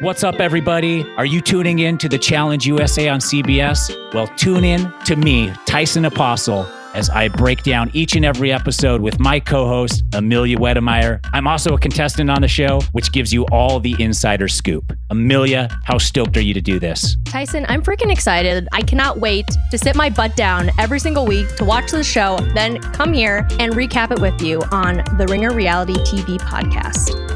What's up, everybody? Are you tuning in to the Challenge USA on CBS? Well, tune in to me, Tyson Apostle, as I break down each and every episode with my co host, Amelia Wedemeyer. I'm also a contestant on the show, which gives you all the insider scoop. Amelia, how stoked are you to do this? Tyson, I'm freaking excited. I cannot wait to sit my butt down every single week to watch the show, then come here and recap it with you on the Ringer Reality TV podcast.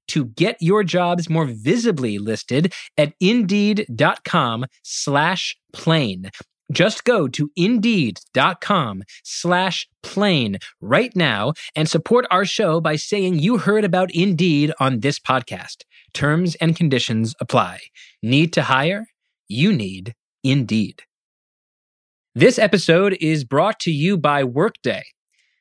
to get your jobs more visibly listed at indeed.com slash plain. Just go to indeed.com slash plain right now and support our show by saying you heard about Indeed on this podcast. Terms and conditions apply. Need to hire? You need Indeed. This episode is brought to you by Workday.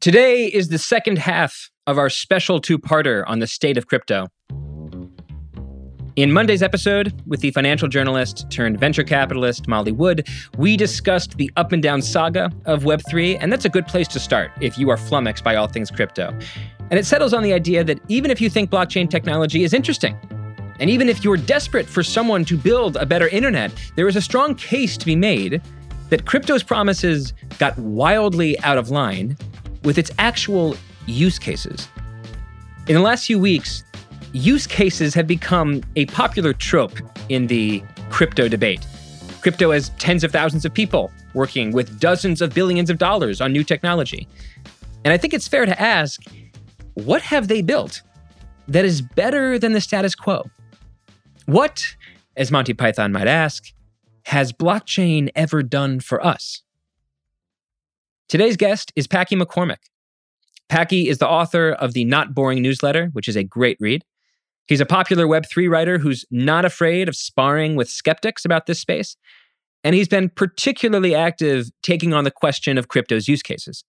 Today is the second half of our special two parter on the state of crypto. In Monday's episode, with the financial journalist turned venture capitalist Molly Wood, we discussed the up and down saga of Web3, and that's a good place to start if you are flummoxed by all things crypto. And it settles on the idea that even if you think blockchain technology is interesting, and even if you're desperate for someone to build a better internet, there is a strong case to be made that crypto's promises got wildly out of line with its actual use cases. In the last few weeks, use cases have become a popular trope in the crypto debate. Crypto has tens of thousands of people working with dozens of billions of dollars on new technology. And I think it's fair to ask what have they built that is better than the status quo? What, as Monty Python might ask, has blockchain ever done for us? Today's guest is Packy McCormick. Packy is the author of the Not Boring newsletter, which is a great read. He's a popular Web3 writer who's not afraid of sparring with skeptics about this space. And he's been particularly active taking on the question of crypto's use cases.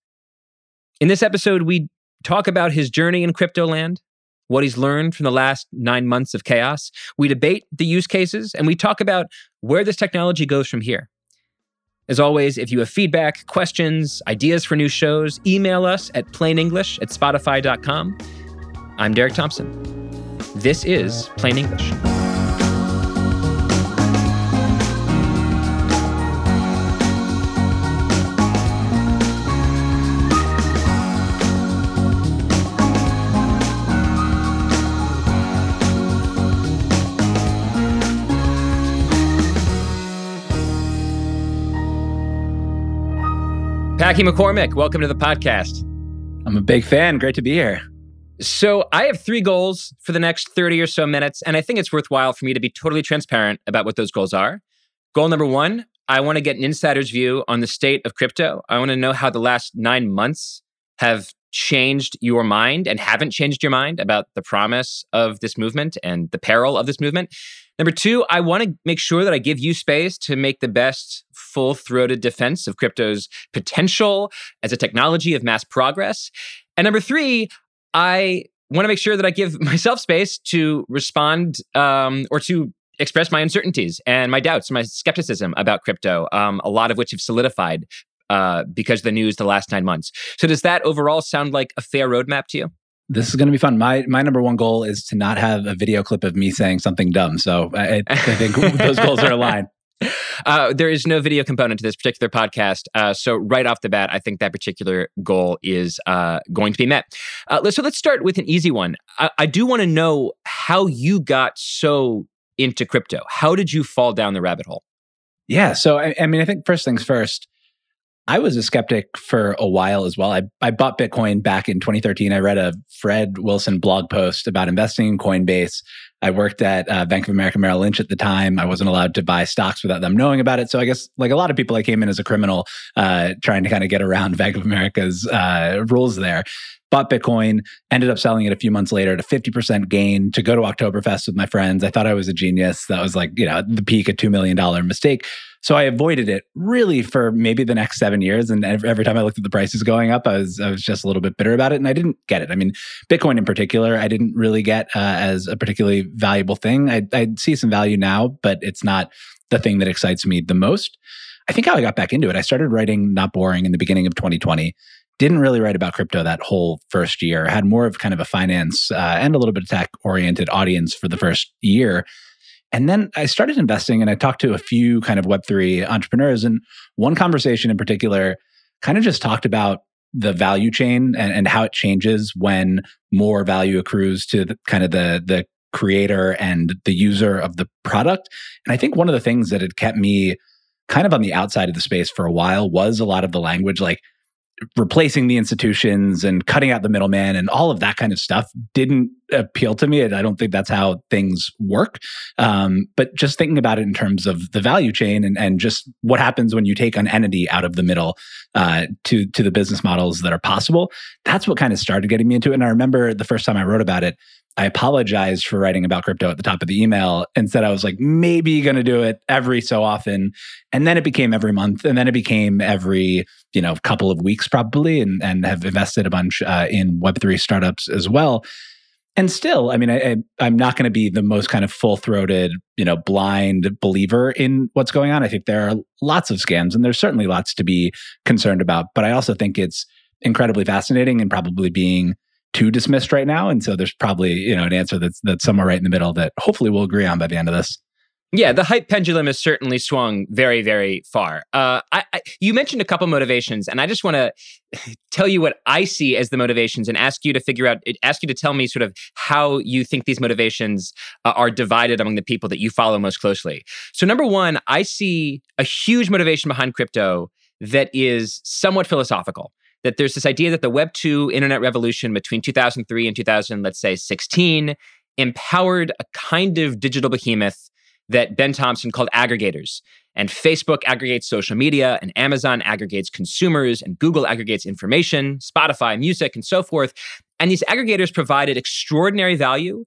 In this episode, we talk about his journey in crypto land, what he's learned from the last nine months of chaos. We debate the use cases, and we talk about where this technology goes from here. As always, if you have feedback, questions, ideas for new shows, email us at plainenglish at spotify.com. I'm Derek Thompson. This is Plain English. Packy McCormick, welcome to the podcast. I'm a big fan. Great to be here. So, I have three goals for the next 30 or so minutes, and I think it's worthwhile for me to be totally transparent about what those goals are. Goal number one I want to get an insider's view on the state of crypto. I want to know how the last nine months have changed your mind and haven't changed your mind about the promise of this movement and the peril of this movement. Number two, I want to make sure that I give you space to make the best full throated defense of crypto's potential as a technology of mass progress. And number three, I want to make sure that I give myself space to respond um, or to express my uncertainties and my doubts, my skepticism about crypto, um, a lot of which have solidified uh, because of the news the last nine months. So, does that overall sound like a fair roadmap to you? this is going to be fun. My my number one goal is to not have a video clip of me saying something dumb. So I, I think those goals are aligned. Uh, there is no video component to this particular podcast. Uh, so right off the bat, I think that particular goal is uh, going to be met. Uh, so let's start with an easy one. I, I do want to know how you got so into crypto? How did you fall down the rabbit hole? Yeah. So, I, I mean, I think first things first, I was a skeptic for a while as well. I, I bought Bitcoin back in 2013. I read a Fred Wilson blog post about investing in Coinbase. I worked at uh, Bank of America Merrill Lynch at the time. I wasn't allowed to buy stocks without them knowing about it. So I guess, like a lot of people, I came in as a criminal, uh, trying to kind of get around Bank of America's uh, rules there bought Bitcoin, ended up selling it a few months later at a 50% gain to go to Oktoberfest with my friends. I thought I was a genius. That was like, you know, the peak, a $2 million mistake. So I avoided it really for maybe the next seven years. And every time I looked at the prices going up, I was, I was just a little bit bitter about it. And I didn't get it. I mean, Bitcoin in particular, I didn't really get uh, as a particularly valuable thing. I, I see some value now, but it's not the thing that excites me the most. I think how I got back into it, I started writing Not Boring in the beginning of 2020 didn't really write about crypto that whole first year. Had more of kind of a finance uh, and a little bit of tech oriented audience for the first year. And then I started investing and I talked to a few kind of Web3 entrepreneurs. And one conversation in particular kind of just talked about the value chain and, and how it changes when more value accrues to the, kind of the, the creator and the user of the product. And I think one of the things that had kept me kind of on the outside of the space for a while was a lot of the language like replacing the institutions and cutting out the middleman and all of that kind of stuff didn't appeal to me. I don't think that's how things work. Um, but just thinking about it in terms of the value chain and, and just what happens when you take an entity out of the middle uh, to to the business models that are possible, that's what kind of started getting me into it. And I remember the first time I wrote about it, I apologized for writing about crypto at the top of the email and said I was like maybe going to do it every so often, and then it became every month, and then it became every you know couple of weeks probably, and and have invested a bunch uh, in Web three startups as well. And still, I mean, I, I, am not going to be the most kind of full throated, you know, blind believer in what's going on. I think there are lots of scams, and there's certainly lots to be concerned about. But I also think it's incredibly fascinating and probably being too dismissed right now. And so there's probably, you know, an answer that's that's somewhere right in the middle that hopefully we'll agree on by the end of this. Yeah, the hype pendulum has certainly swung very, very far. Uh, I, I, you mentioned a couple motivations, and I just want to tell you what I see as the motivations, and ask you to figure out, ask you to tell me sort of how you think these motivations uh, are divided among the people that you follow most closely. So, number one, I see a huge motivation behind crypto that is somewhat philosophical that there's this idea that the Web 2 internet revolution between 2003 and 2000, let's say 16, empowered a kind of digital behemoth that Ben Thompson called aggregators. And Facebook aggregates social media, and Amazon aggregates consumers, and Google aggregates information, Spotify, music, and so forth. And these aggregators provided extraordinary value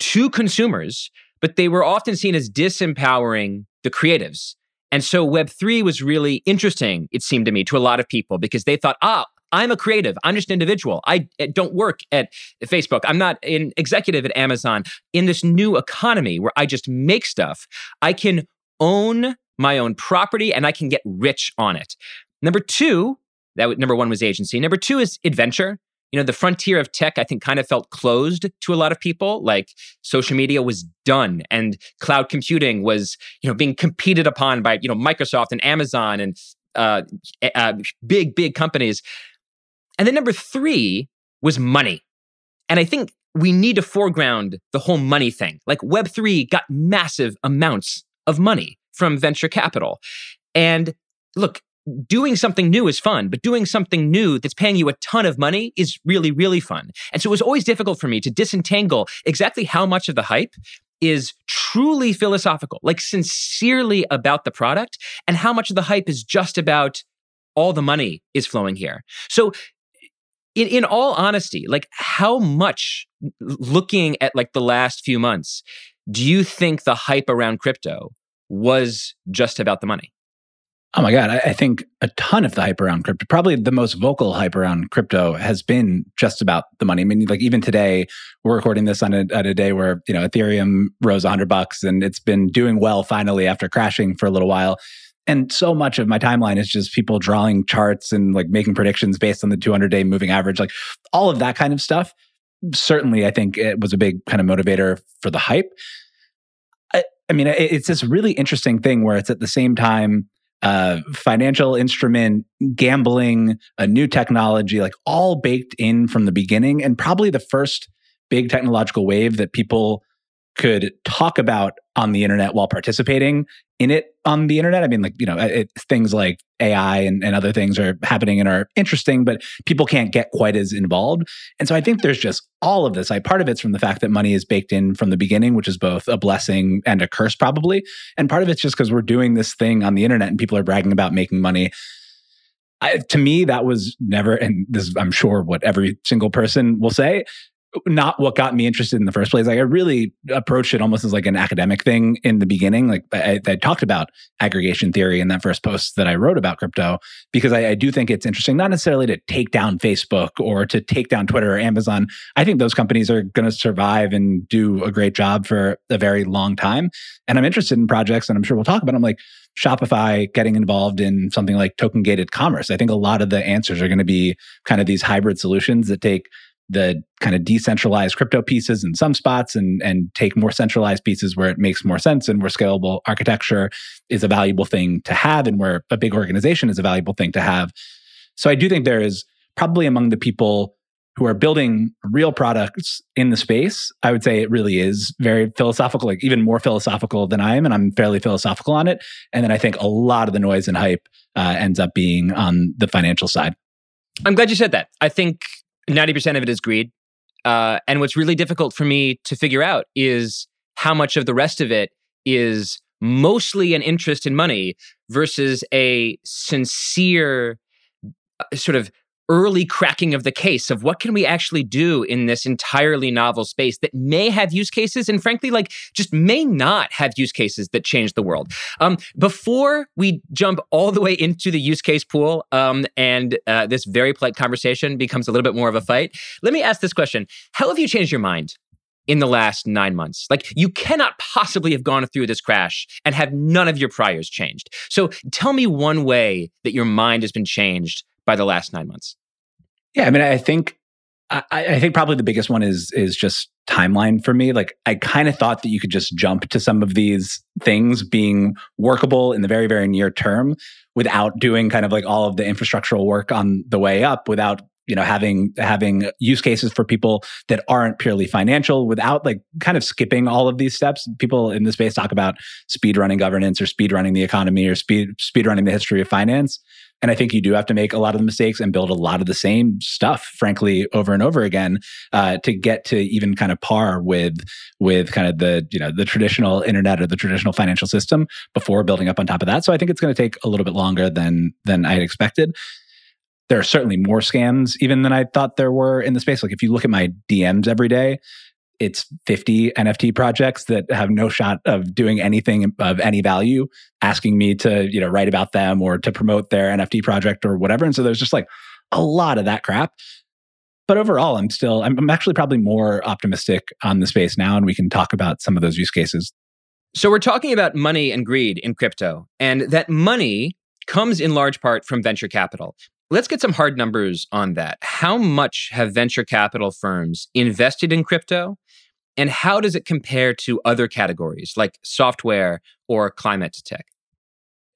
to consumers, but they were often seen as disempowering the creatives. And so Web3 was really interesting, it seemed to me, to a lot of people because they thought, ah, I'm a creative. I'm just an individual. I eh, don't work at Facebook. I'm not an executive at Amazon. In this new economy where I just make stuff, I can own my own property and I can get rich on it. Number two, that number one was agency. Number two is adventure you know the frontier of tech i think kind of felt closed to a lot of people like social media was done and cloud computing was you know being competed upon by you know microsoft and amazon and uh, uh, big big companies. And then number three was money. And i think we need to foreground the whole money thing. Like web3 got massive amounts of money from venture capital. And look doing something new is fun, but doing something new that's paying you a ton of money is really, really fun. And so it was always difficult for me to disentangle exactly how much of the hype is truly philosophical, like sincerely about the product, and how much of the hype is just about all the money is flowing here. So in, in all honesty, like how much looking at like the last few months, do you think the hype around crypto was just about the money? Oh my God. I, I, think a ton of the hype around crypto, probably the most vocal hype around crypto has been just about the money. I mean, like even today, we're recording this on a, a day where, you know, Ethereum rose 100 bucks and it's been doing well finally after crashing for a little while. And so much of my timeline is just people drawing charts and like making predictions based on the 200 day moving average, like all of that kind of stuff. Certainly, I think it was a big kind of motivator for the hype. I, I mean, it's this really interesting thing where it's at the same time, uh, financial instrument, gambling, a new technology, like all baked in from the beginning, and probably the first big technological wave that people could talk about on the internet while participating in it on the internet. I mean, like, you know, it, things like AI and, and other things are happening and are interesting, but people can't get quite as involved. And so I think there's just all of this. I part of it's from the fact that money is baked in from the beginning, which is both a blessing and a curse, probably. And part of it's just because we're doing this thing on the internet and people are bragging about making money. I, to me, that was never, and this I'm sure what every single person will say, not what got me interested in the first place. Like I really approached it almost as like an academic thing in the beginning. Like I, I talked about aggregation theory in that first post that I wrote about crypto because I, I, do think it's interesting, not necessarily to take down Facebook or to take down Twitter or Amazon. I think those companies are going to survive and do a great job for a very long time. And I'm interested in projects, and I'm sure we'll talk about them. Like Shopify getting involved in something like token gated commerce. I think a lot of the answers are going to be kind of these hybrid solutions that take the kind of decentralized crypto pieces in some spots and and take more centralized pieces where it makes more sense and where scalable architecture is a valuable thing to have and where a big organization is a valuable thing to have. So I do think there is probably among the people who are building real products in the space, I would say it really is very philosophical, like even more philosophical than I am, and I'm fairly philosophical on it. And then I think a lot of the noise and hype uh, ends up being on the financial side. I'm glad you said that. I think 90% of it is greed. Uh, and what's really difficult for me to figure out is how much of the rest of it is mostly an interest in money versus a sincere uh, sort of early cracking of the case of what can we actually do in this entirely novel space that may have use cases and frankly like just may not have use cases that change the world um, before we jump all the way into the use case pool um, and uh, this very polite conversation becomes a little bit more of a fight let me ask this question how have you changed your mind in the last nine months. Like, you cannot possibly have gone through this crash and have none of your priors changed. So, tell me one way that your mind has been changed by the last nine months. Yeah, I mean, I think I, I, think probably the biggest one is is just timeline for me. Like I kind of thought that you could just jump to some of these things being workable in the very very near term without doing kind of like all of the infrastructural work on the way up, without you know having having use cases for people that aren't purely financial without like kind of skipping all of these steps people in the space talk about speed running governance or speed running the economy or speed speed running the history of finance and I think you do have to make a lot of the mistakes and build a lot of the same stuff, frankly, over and over again, uh, to get to even kind of par with with kind of the you know the traditional internet or the traditional financial system before building up on top of that. So I think it's going to take a little bit longer than than I had expected. There are certainly more scams even than I thought there were in the space. Like if you look at my DMs every day, it's 50 NFT projects that have no shot of doing anything of any value, asking me to, you know, write about them or to promote their NFT project or whatever. And so there's just like a lot of that crap. But overall, I'm still, I'm, I'm actually probably more optimistic on the space now, and we can talk about some of those use cases. So we're talking about money and greed in crypto, and that money comes in large part from venture capital. Let's get some hard numbers on that. How much have venture capital firms invested in crypto? And how does it compare to other categories like software or climate tech?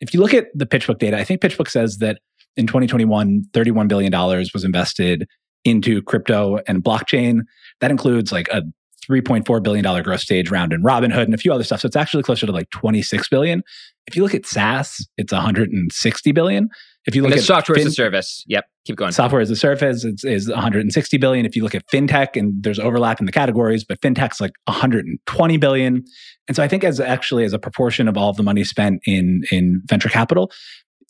If you look at the PitchBook data, I think PitchBook says that in 2021, $31 billion was invested into crypto and blockchain. That includes like a $3.4 billion growth stage round in Robinhood and a few other stuff. So it's actually closer to like 26 billion. If you look at SaaS, it's 160 billion. If you look at software fin- as a service, yep, keep going. Software as a service is, is 160 billion. If you look at fintech, and there's overlap in the categories, but fintech's like 120 billion. And so I think as actually as a proportion of all of the money spent in in venture capital,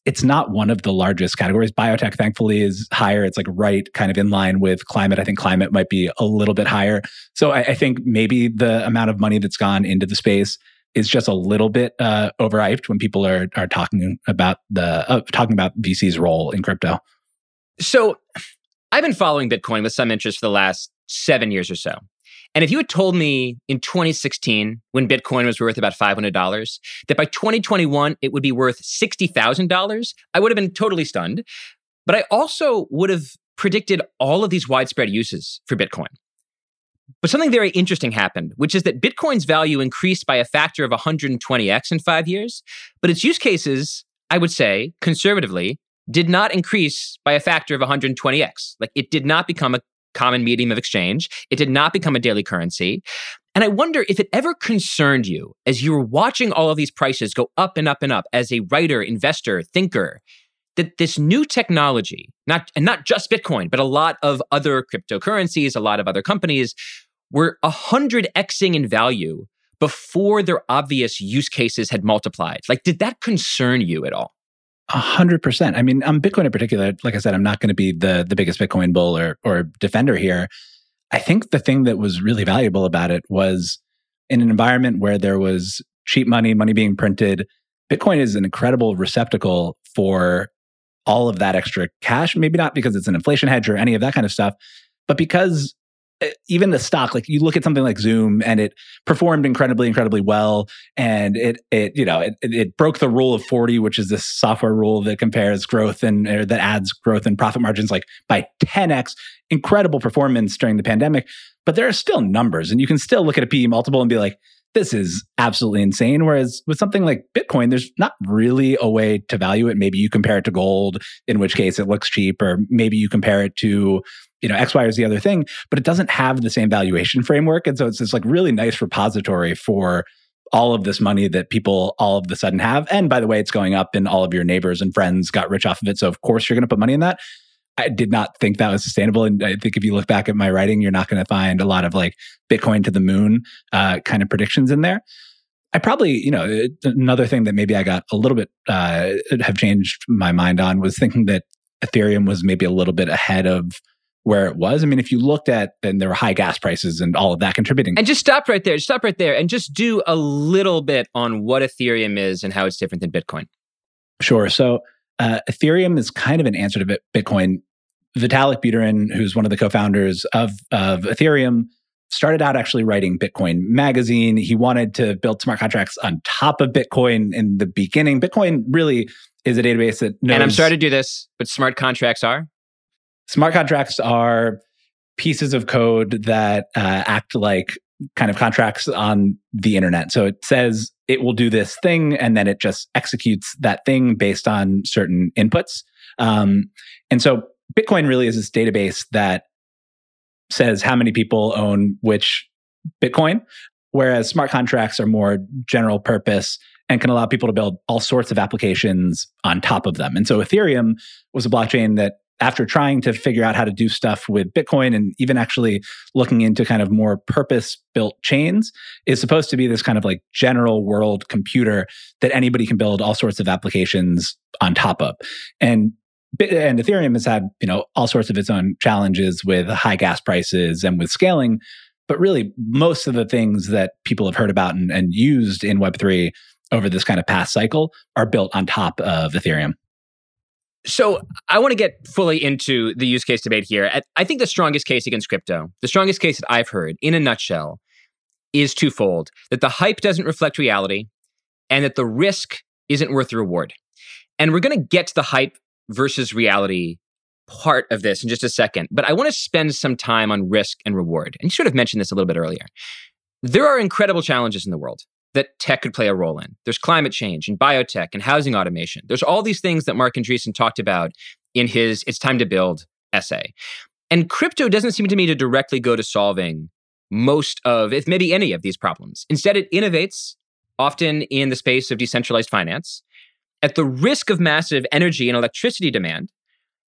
it's not one of the largest categories. Biotech, thankfully, is higher. It's like right kind of in line with climate. I think climate might be a little bit higher. So I, I think maybe the amount of money that's gone into the space is just a little bit uh, overhyped when people are are talking about the uh, talking about VC's role in crypto. So I've been following Bitcoin with some interest for the last seven years or so. And if you had told me in 2016, when Bitcoin was worth about $500, that by 2021 it would be worth $60,000, I would have been totally stunned. But I also would have predicted all of these widespread uses for Bitcoin. But something very interesting happened, which is that Bitcoin's value increased by a factor of 120x in five years, but its use cases, I would say, conservatively, did not increase by a factor of 120x. Like it did not become a common medium of exchange. It did not become a daily currency. And I wonder if it ever concerned you as you were watching all of these prices go up and up and up as a writer, investor, thinker, that this new technology, not and not just Bitcoin, but a lot of other cryptocurrencies, a lot of other companies, were hundred xing in value before their obvious use cases had multiplied. Like, did that concern you at all? A hundred percent. I mean, on Bitcoin in particular, like I said, I'm not going to be the the biggest Bitcoin bull or or defender here. I think the thing that was really valuable about it was in an environment where there was cheap money, money being printed. Bitcoin is an incredible receptacle for all of that extra cash. Maybe not because it's an inflation hedge or any of that kind of stuff, but because eh, even the stock, like you look at something like Zoom and it performed incredibly, incredibly well. And it, it, you know, it, it broke the rule of 40, which is this software rule that compares growth and that adds growth and profit margins like by 10x. Incredible performance during the pandemic. But there are still numbers and you can still look at a PE multiple and be like, this is absolutely insane. Whereas with something like Bitcoin, there's not really a way to value it. Maybe you compare it to gold, in which case it looks cheap, or maybe you compare it to, you know, X, Y, or Z other thing, but it doesn't have the same valuation framework. And so it's this like really nice repository for all of this money that people all of the sudden have. And by the way, it's going up and all of your neighbors and friends got rich off of it. So of course you're going to put money in that. I did not think that was sustainable. And I think if you look back at my writing, you're not going to find a lot of like Bitcoin to the moon uh, kind of predictions in there. I probably, you know, another thing that maybe I got a little bit, uh, have changed my mind on was thinking that Ethereum was maybe a little bit ahead of where it was. I mean, if you looked at, then there were high gas prices and all of that contributing. And just stop right there. Stop right there and just do a little bit on what Ethereum is and how it's different than Bitcoin. Sure. So uh, Ethereum is kind of an answer to Bitcoin. Vitalik Buterin, who's one of the co-founders of, of Ethereum, started out actually writing Bitcoin magazine. He wanted to build smart contracts on top of Bitcoin in the beginning. Bitcoin really is a database that knows. And I'm sorry to do this, but smart contracts are? Smart contracts are pieces of code that uh, act like kind of contracts on the internet. So it says it will do this thing and then it just executes that thing based on certain inputs. Um, and so Bitcoin really is this database that says how many people own which Bitcoin, whereas smart contracts are more general purpose and can allow people to build all sorts of applications on top of them. And so Ethereum was a blockchain that after trying to figure out how to do stuff with Bitcoin and even actually looking into kind of more purpose built chains, is supposed to be this kind of like general world computer that anybody can build all sorts of applications on top of. And and Ethereum has had, you know, all sorts of its own challenges with high gas prices and with scaling. But really, most of the things that people have heard about and, and used in Web3 over this kind of past cycle are built on top of Ethereum. So I want to get fully into the use case debate here. I think the strongest case against crypto, the strongest case that I've heard in a nutshell, is twofold that the hype doesn't reflect reality and that the risk isn't worth the reward. And we're going to get to the hype versus reality part of this in just a second. But I want to spend some time on risk and reward. And you sort of mentioned this a little bit earlier. There are incredible challenges in the world that tech could play a role in. There's climate change and biotech and housing automation. There's all these things that Marc Andreessen talked about in his It's Time to Build essay. And crypto doesn't seem to me to directly go to solving most of, if maybe any of these problems. Instead, it innovates often in the space of decentralized finance at the risk of massive energy and electricity demand,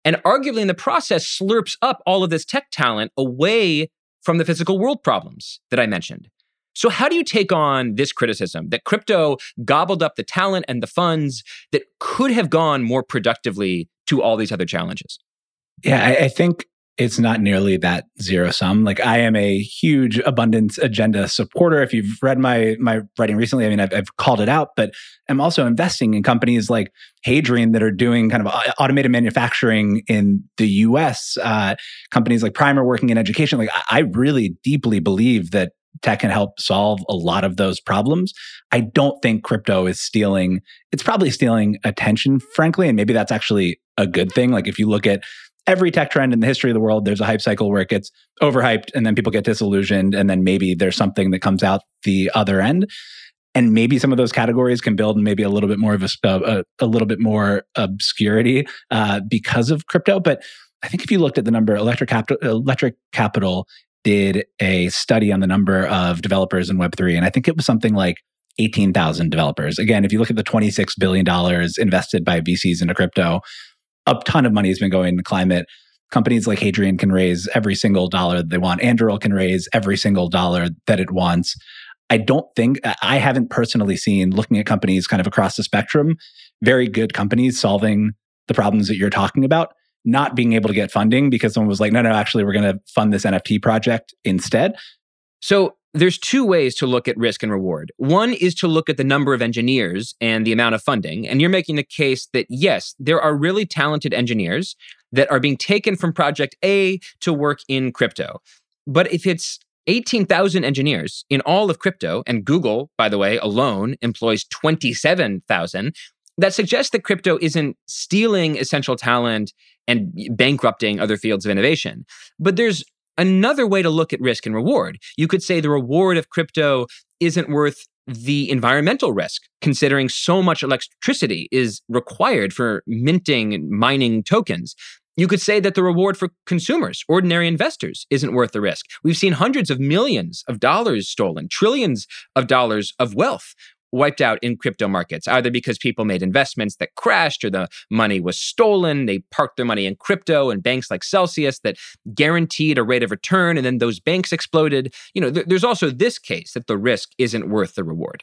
and arguably in the process slurps up all of this tech talent away from the physical world problems that I mentioned. So, how do you take on this criticism that crypto gobbled up the talent and the funds that could have gone more productively to all these other challenges? Yeah, I, I think it's not nearly that zero sum. Like I am a huge abundance agenda supporter. If you've read my my writing recently, I mean, I've, I've called it out, but I'm also investing in companies like Hadrian that are doing kind of automated manufacturing in the U.S. Uh, companies like Primer working in education. Like I really deeply believe that tech can help solve a lot of those problems. I don't think crypto is stealing. It's probably stealing attention, frankly, and maybe that's actually a good thing. Like if you look at every tech trend in the history of the world, there's a hype cycle where it gets overhyped and then people get disillusioned. And then maybe there's something that comes out the other end. And maybe some of those categories can build maybe a little bit more of a, a, a little bit more obscurity uh, because of crypto. But I think if you looked at the number, electric capital, electric capital did a study on the number of developers in Web3, and I think it was something like 18,000 developers. Again, if you look at the $26 billion invested by VCs into crypto, a ton of money has been going to climate. Companies like Hadrian can raise every single dollar that they want. Anduril can raise every single dollar that it wants. I don't think, I haven't personally seen, looking at companies kind of across the spectrum, very good companies solving the problems that you're talking about, not being able to get funding because someone was like, no, no, actually, we're going to fund this NFT project instead. So there's two ways to look at risk and reward. One is to look at the number of engineers and the amount of funding. And you're making the case that yes, there are really talented engineers that are being taken from project A to work in crypto. But if it's 18,000 engineers in all of crypto, and Google, by the way, alone employs 27,000, that suggests that crypto isn't stealing essential talent and bankrupting other fields of innovation. But there's another way to look at risk and reward. You could say the reward of crypto isn't worth the environmental risk, considering so much electricity is required for minting and mining tokens. You could say that the reward for consumers, ordinary investors, isn't worth the risk. We've seen hundreds of millions of dollars stolen, trillions of dollars of wealth wiped out in crypto markets, either because people made investments that crashed or the money was stolen. They parked their money in crypto and banks like Celsius that guaranteed a rate of return, and then those banks exploded. You know, th- there's also this case that the risk isn't worth the reward.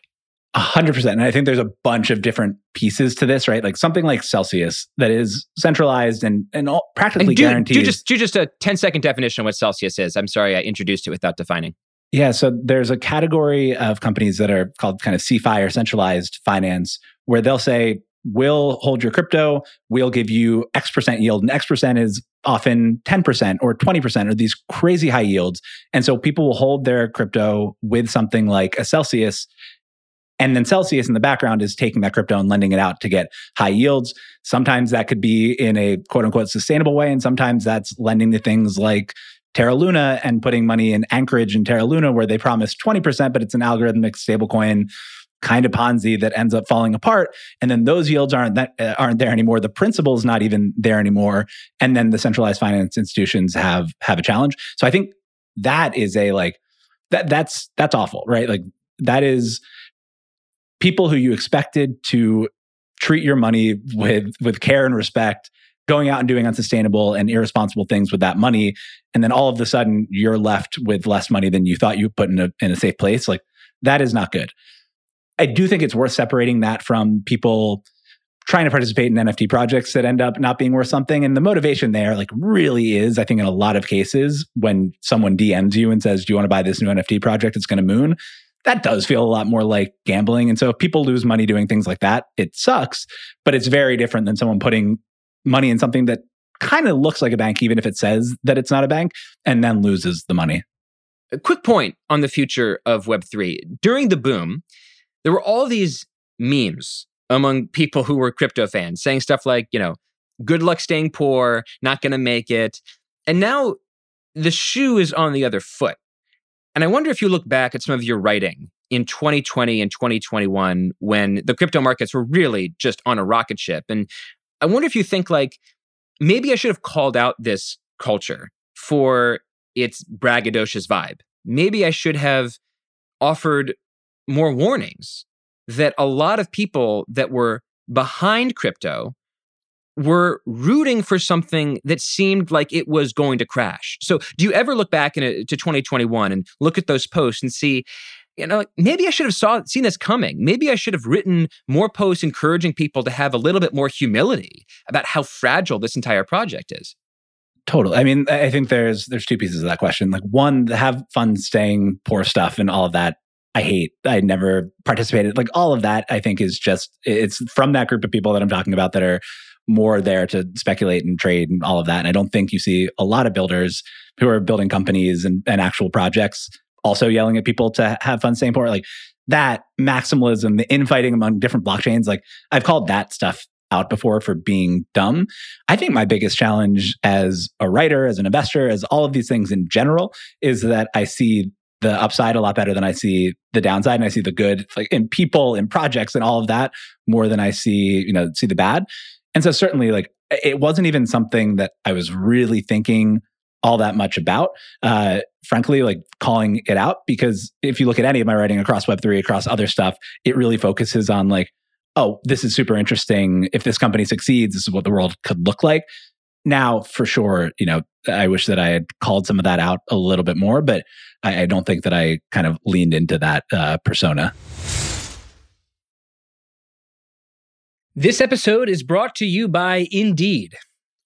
A hundred percent. And I think there's a bunch of different pieces to this, right? Like something like Celsius that is centralized and, and all, practically and do, guarantees. Do just, do just a 10 second definition of what Celsius is. I'm sorry I introduced it without defining. Yeah, so there's a category of companies that are called kind of CeFi or centralized finance, where they'll say, we'll hold your crypto, we'll give you X percent yield. And X percent is often 10% or 20% or these crazy high yields. And so people will hold their crypto with something like a Celsius. And then Celsius in the background is taking that crypto and lending it out to get high yields. Sometimes that could be in a quote unquote sustainable way. And sometimes that's lending to things like Terra Luna and putting money in Anchorage and Terra Luna, where they promise 20%, but it's an algorithmic stablecoin kind of Ponzi that ends up falling apart. And then those yields aren't that uh, aren't there anymore. The principal is not even there anymore. And then the centralized finance institutions have have a challenge. So I think that is a like that that's that's awful, right? Like that is people who you expected to treat your money with with care and respect going out and doing unsustainable and irresponsible things with that money. And then all of a sudden you're left with less money than you thought you put in a, in a safe place. Like that is not good. I do think it's worth separating that from people trying to participate in nft projects that end up not being worth something. And the motivation there like really is i think in a lot of cases when someone dms you and says do you want to buy this new nft project? It's going to moon. That does feel a lot more like gambling. And so if people lose money doing things like that, it sucks, but it's very different than someone putting money in something that kind of looks like a bank, even if it says that it's not a bank, and then loses the money. A quick point on the future of Web3. During the boom, there were all these memes among people who were crypto fans saying stuff like, you know, good luck staying poor, not going to make it. And now the shoe is on the other foot. And I wonder if you look back at some of your writing in 2020 and 2021 when the crypto markets were really just on a rocket ship. And I wonder if you think like maybe I should have called out this culture for its braggadocious vibe. Maybe I should have offered more warnings that a lot of people that were behind crypto were rooting for something that seemed like it was going to crash. So, do you ever look back a, to 2021 and look at those posts and see, you know, maybe I should have saw seen this coming. Maybe I should have written more posts encouraging people to have a little bit more humility about how fragile this entire project is. Totally. I mean, I think there's there's two pieces of that question. Like one, have fun staying poor stuff and all of that. I hate. I never participated. Like all of that, I think is just it's from that group of people that I'm talking about that are more there to speculate and trade and all of that. And I don't think you see a lot of builders who are building companies and, and actual projects also yelling at people to have fun staying poor. Like that maximalism, the infighting among different blockchains, like I've called that stuff out before for being dumb. I think my biggest challenge as a writer, as an investor, as all of these things in general is that I see the upside a lot better than I see the downside and I see the good like in people in projects and all of that more than I see, you know, see the bad. And so certainly like it wasn't even something that I was really thinking all that much about. Uh, frankly, like calling it out because if you look at any of my writing across Web3, across other stuff, it really focuses on like, oh, this is super interesting. If this company succeeds, this is what the world could look like. Now, for sure, you know, I wish that I had called some of that out a little bit more, but I, I don't think that I kind of leaned into that uh, persona. This episode is brought to you by Indeed.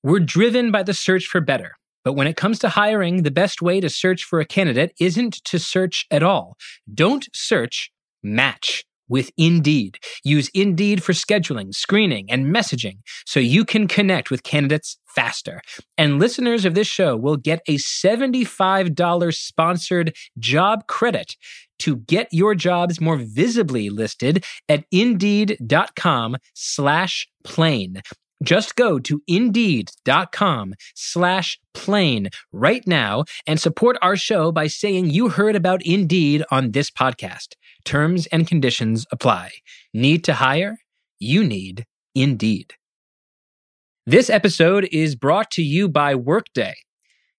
We're driven by the search for better. But when it comes to hiring, the best way to search for a candidate isn't to search at all. Don't search, match with Indeed. Use Indeed for scheduling, screening, and messaging so you can connect with candidates faster. And listeners of this show will get a $75 sponsored job credit to get your jobs more visibly listed at indeed.com slash plain. Just go to indeed.com slash plain right now and support our show by saying you heard about Indeed on this podcast. Terms and conditions apply. Need to hire? You need Indeed. This episode is brought to you by Workday.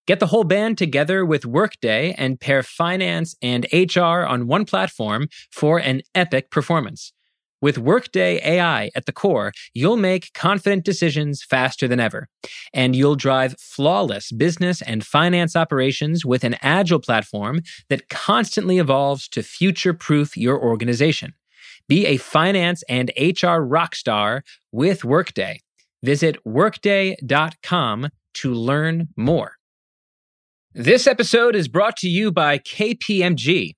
Get the whole band together with Workday and pair finance and HR on one platform for an epic performance. With Workday AI at the core, you'll make confident decisions faster than ever. And you'll drive flawless business and finance operations with an agile platform that constantly evolves to future proof your organization. Be a finance and HR rockstar with Workday. Visit workday.com to learn more. This episode is brought to you by KPMG.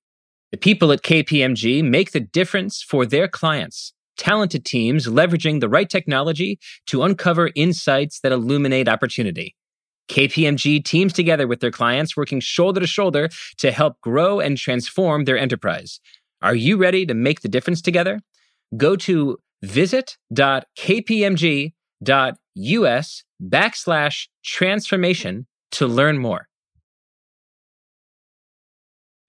The people at KPMG make the difference for their clients. Talented teams leveraging the right technology to uncover insights that illuminate opportunity. KPMG teams together with their clients, working shoulder to shoulder to help grow and transform their enterprise. Are you ready to make the difference together? Go to visit.kpmg.us backslash transformation to learn more.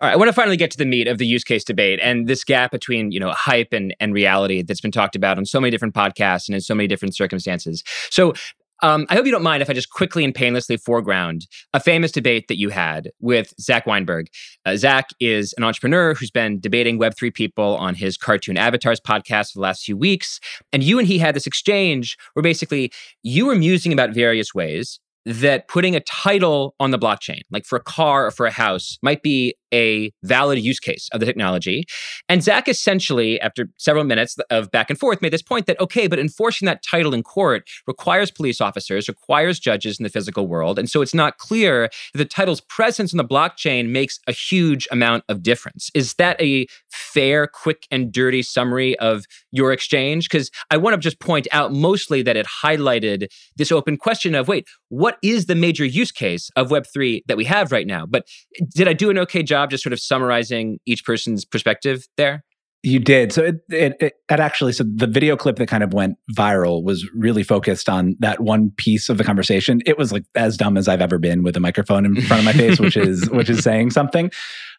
All right, I want to finally get to the meat of the use case debate and this gap between, you know, hype and, and reality that's been talked about on so many different podcasts and in so many different circumstances. So um, I hope you don't mind if I just quickly and painlessly foreground a famous debate that you had with Zach Weinberg. Uh, Zach is an entrepreneur who's been debating Web3 people on his Cartoon Avatars podcast for the last few weeks. And you and he had this exchange where basically you were musing about various ways that putting a title on the blockchain, like for a car or for a house, might be a valid use case of the technology. And Zach essentially, after several minutes of back and forth, made this point that, okay, but enforcing that title in court requires police officers, requires judges in the physical world. And so it's not clear that the title's presence on the blockchain makes a huge amount of difference. Is that a fair, quick, and dirty summary of your exchange? Because I want to just point out mostly that it highlighted this open question of wait, what is the major use case of Web3 that we have right now? But did I do an okay job just sort of summarizing each person's perspective there? You did. So it, it, it, it, actually, so the video clip that kind of went viral was really focused on that one piece of the conversation. It was like as dumb as I've ever been with a microphone in front of my face, which is, which is saying something.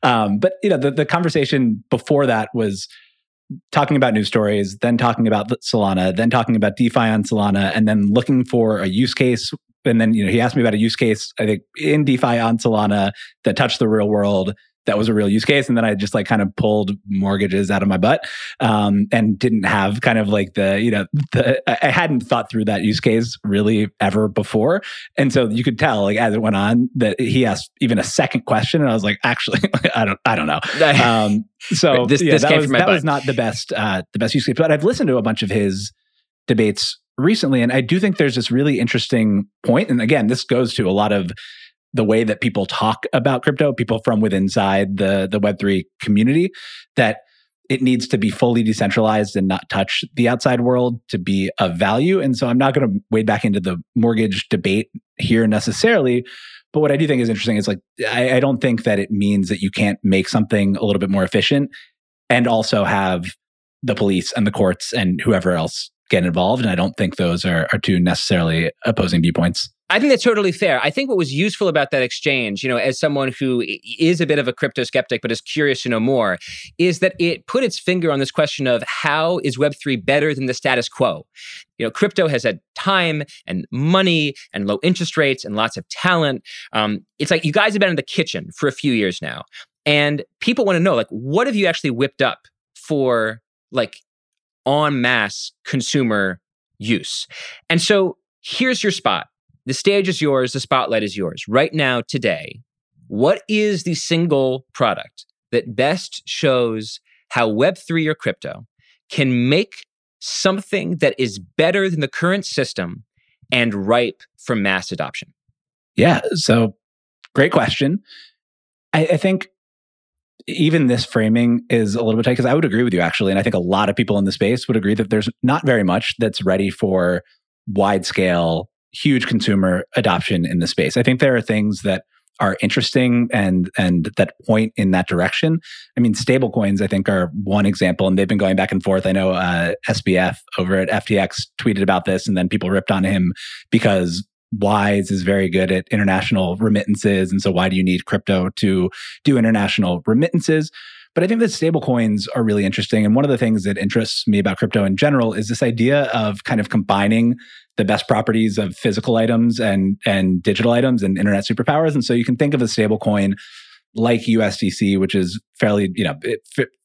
Um, but you know, the, the conversation before that was talking about news stories, then talking about Solana, then talking about DeFi on Solana, and then looking for a use case and then you know he asked me about a use case I think in DeFi on Solana that touched the real world that was a real use case. And then i just like kind of pulled mortgages out of my butt um, and didn't have kind of like the you know the i hadn't thought through that use case really ever before. And so you could tell like as it went on that he asked even a second question and i was like actually i don't i don't know. Um, so this, yeah, this that, was, that was not the best uh, the best use case. But i've listened to a bunch of his debates recently. And I do think there's this really interesting point. And again, this goes to a lot of the way that people talk about crypto, people from within inside the, the Web3 community, that it needs to be fully decentralized and not touch the outside world to be of value. And so I'm not going to wade back into the mortgage debate here necessarily. But what I do think is interesting is like, I, I don't think that it means that you can't make something a little bit more efficient and also have the police and the courts and whoever else get involved. And I don't think those are, are two necessarily opposing viewpoints. I think that's totally fair. I think what was useful about that exchange, you know, as someone who is a bit of a crypto skeptic but is curious to know more, is that it put its finger on this question of how is Web3 better than the status quo? You know, crypto has had time and money and low interest rates and lots of talent. Um, it's like you guys have been in the kitchen for a few years now. And people want to know, like, what have you actually whipped up for like en masse consumer use? And so here's your spot. The stage is yours, the spotlight is yours. Right now, today, what is the single product that best shows how Web3 or crypto can make something that is better than the current system and ripe for mass adoption? Yeah. So, great question. I, I think even this framing is a little bit tight because I would agree with you actually. And I think a lot of people in the space would agree that there's not very much that's ready for wide scale huge consumer adoption in the space. I think there are things that are interesting and and that point in that direction. I mean, stablecoins I think are one example, and they've been going back and forth. I know uh, SBF over at FTX tweeted about this, and then people ripped on him because Wise is very good at international remittances, and so why do you need crypto to do international remittances? But I think that stablecoins are really interesting. And one of the things that interests me about crypto in general is this idea of kind of combining the best properties of physical items and and digital items and internet superpowers. And so you can think of a stablecoin like USDC, which is fairly, you know,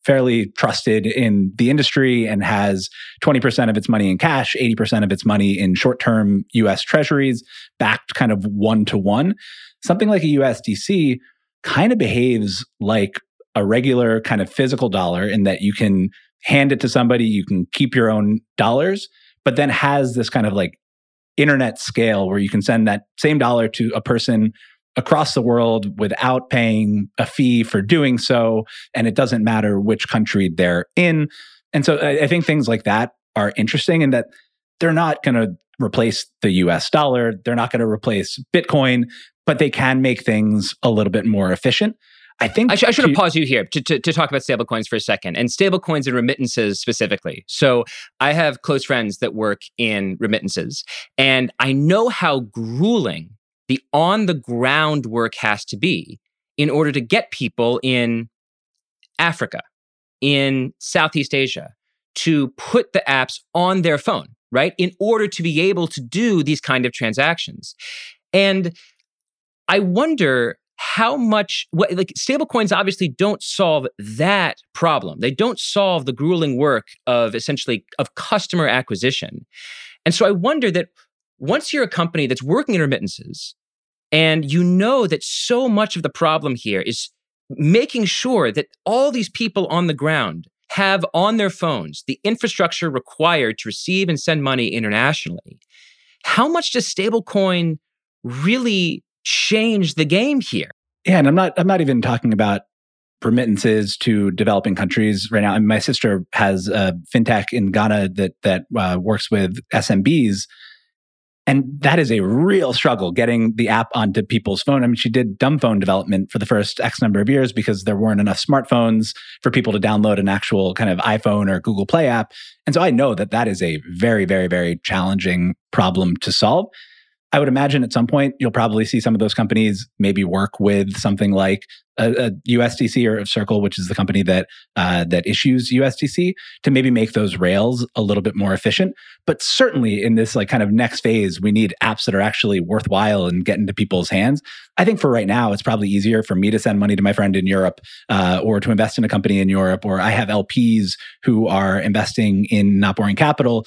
fairly trusted in the industry and has 20% of its money in cash, 80% of its money in short-term US treasuries, backed kind of one to one. Something like a USDC kind of behaves like a regular kind of physical dollar in that you can hand it to somebody, you can keep your own dollars, but then has this kind of like internet scale where you can send that same dollar to a person across the world without paying a fee for doing so. And it doesn't matter which country they're in. And so I, I think things like that are interesting in that they're not going to replace the US dollar, they're not going to replace Bitcoin, but they can make things a little bit more efficient. I think I, sh- I should have paused you here to, to, to talk about stablecoins for a second and stablecoins and remittances specifically. So I have close friends that work in remittances, and I know how grueling the on the ground work has to be in order to get people in Africa, in Southeast Asia, to put the apps on their phone, right? In order to be able to do these kind of transactions. And I wonder how much what, like stablecoins obviously don't solve that problem. They don't solve the grueling work of essentially of customer acquisition. And so i wonder that once you're a company that's working in remittances and you know that so much of the problem here is making sure that all these people on the ground have on their phones the infrastructure required to receive and send money internationally how much does stablecoin really change the game here. Yeah, and I'm not I'm not even talking about remittances to developing countries right now. I mean, my sister has a fintech in Ghana that that uh, works with SMBs, and that is a real struggle getting the app onto people's phone. I mean, she did dumb phone development for the first X number of years because there weren't enough smartphones for people to download an actual kind of iPhone or Google Play app. And so I know that that is a very, very, very challenging problem to solve. I would imagine at some point you'll probably see some of those companies maybe work with something like a, a USDC or a Circle, which is the company that uh, that issues USDC, to maybe make those rails a little bit more efficient. But certainly in this like kind of next phase, we need apps that are actually worthwhile and get into people's hands. I think for right now, it's probably easier for me to send money to my friend in Europe uh, or to invest in a company in Europe, or I have LPs who are investing in not boring capital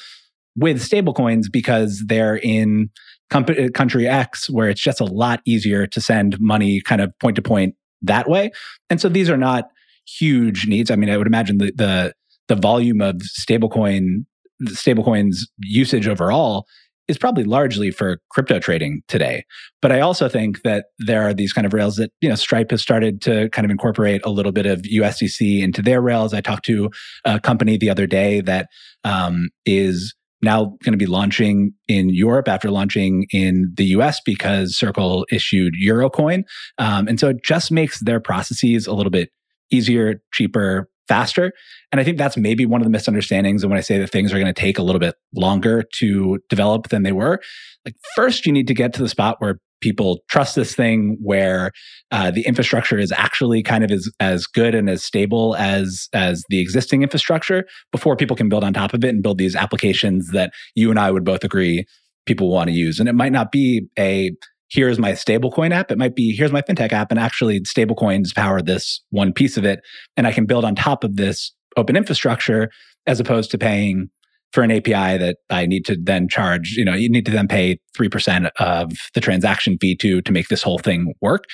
with stablecoins because they're in uh, country X where it's just a lot easier to send money kind of point to point that way. And so these are not huge needs. I mean, I would imagine the the, the volume of stablecoin stablecoins usage overall is probably largely for crypto trading today. But I also think that there are these kind of rails that, you know, Stripe has started to kind of incorporate a little bit of USDC into their rails. I talked to a company the other day that um, is now going to be launching in Europe after launching in the US because Circle issued Eurocoin. Um, and so it just makes their processes a little bit easier, cheaper, faster. And I think that's maybe one of the misunderstandings. And when I say that things are going to take a little bit longer to develop than they were, like first you need to get to the spot where people trust this thing where uh, the infrastructure is actually kind of as, as good and as stable as as the existing infrastructure before people can build on top of it and build these applications that you and I would both agree people want to use. And it might not be a here's my stablecoin app. It might be here's my fintech app, and actually stablecoins power this one piece of it, and I can build on top of this open infrastructure as opposed to paying for an API that I need to then charge, you know, you need to then pay 3% of the transaction fee to to make this whole thing work.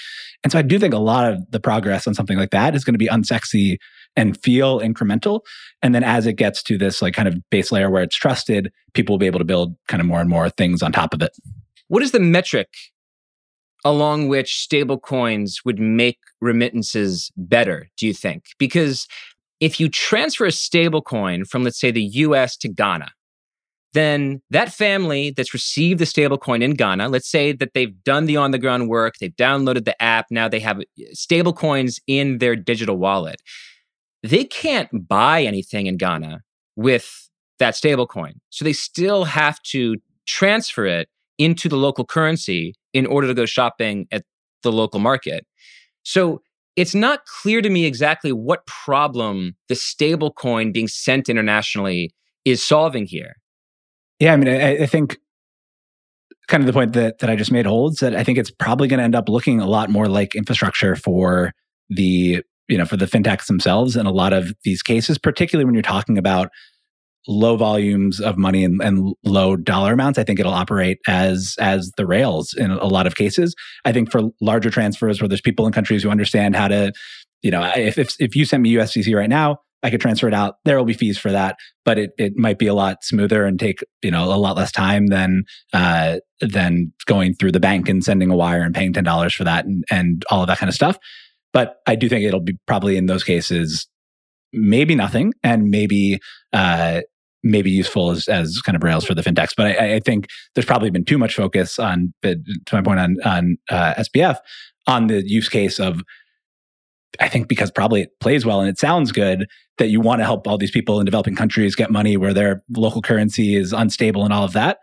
And so I do think a lot of the progress on something like that is going to be unsexy and feel incremental. And then as it gets to this like kind of base layer where it's trusted, people will be able to build kind of more and more things on top of it. What is the metric along which stablecoins would make remittances better, do you think? Because if you transfer a stablecoin from, let's say, the US to Ghana, then that family that's received the stablecoin in Ghana, let's say that they've done the on the ground work, they've downloaded the app, now they have uh, stablecoins in their digital wallet. They can't buy anything in Ghana with that stablecoin. So they still have to transfer it into the local currency in order to go shopping at the local market. So it's not clear to me exactly what problem the stable coin being sent internationally is solving here. Yeah, I mean, I, I, think kind of the point that, that I just made holds that I think it's probably going to end up looking a lot more like infrastructure for the, you know, for the fintechs themselves in a lot of these cases, particularly when you're talking about low volumes of money and, and, low dollar amounts, I think it'll operate as as the rails in a lot of cases. I think for larger transfers where there's people in countries who understand how to, you know, if if, if you send me USDC right now, I could transfer it out. There will be fees for that, but it, it might be a lot smoother and take you know a lot less time than uh, than going through the bank and sending a wire and paying ten dollars for that and and all of that kind of stuff. But I do think it'll be probably in those cases maybe nothing and maybe uh, maybe useful as, as kind of rails for the fintechs. But I, I think there's probably been too much focus on, to my point on on uh, SBF, on the use case of. I think because probably it plays well and it sounds good that you want to help all these people in developing countries get money where their local currency is unstable and all of that.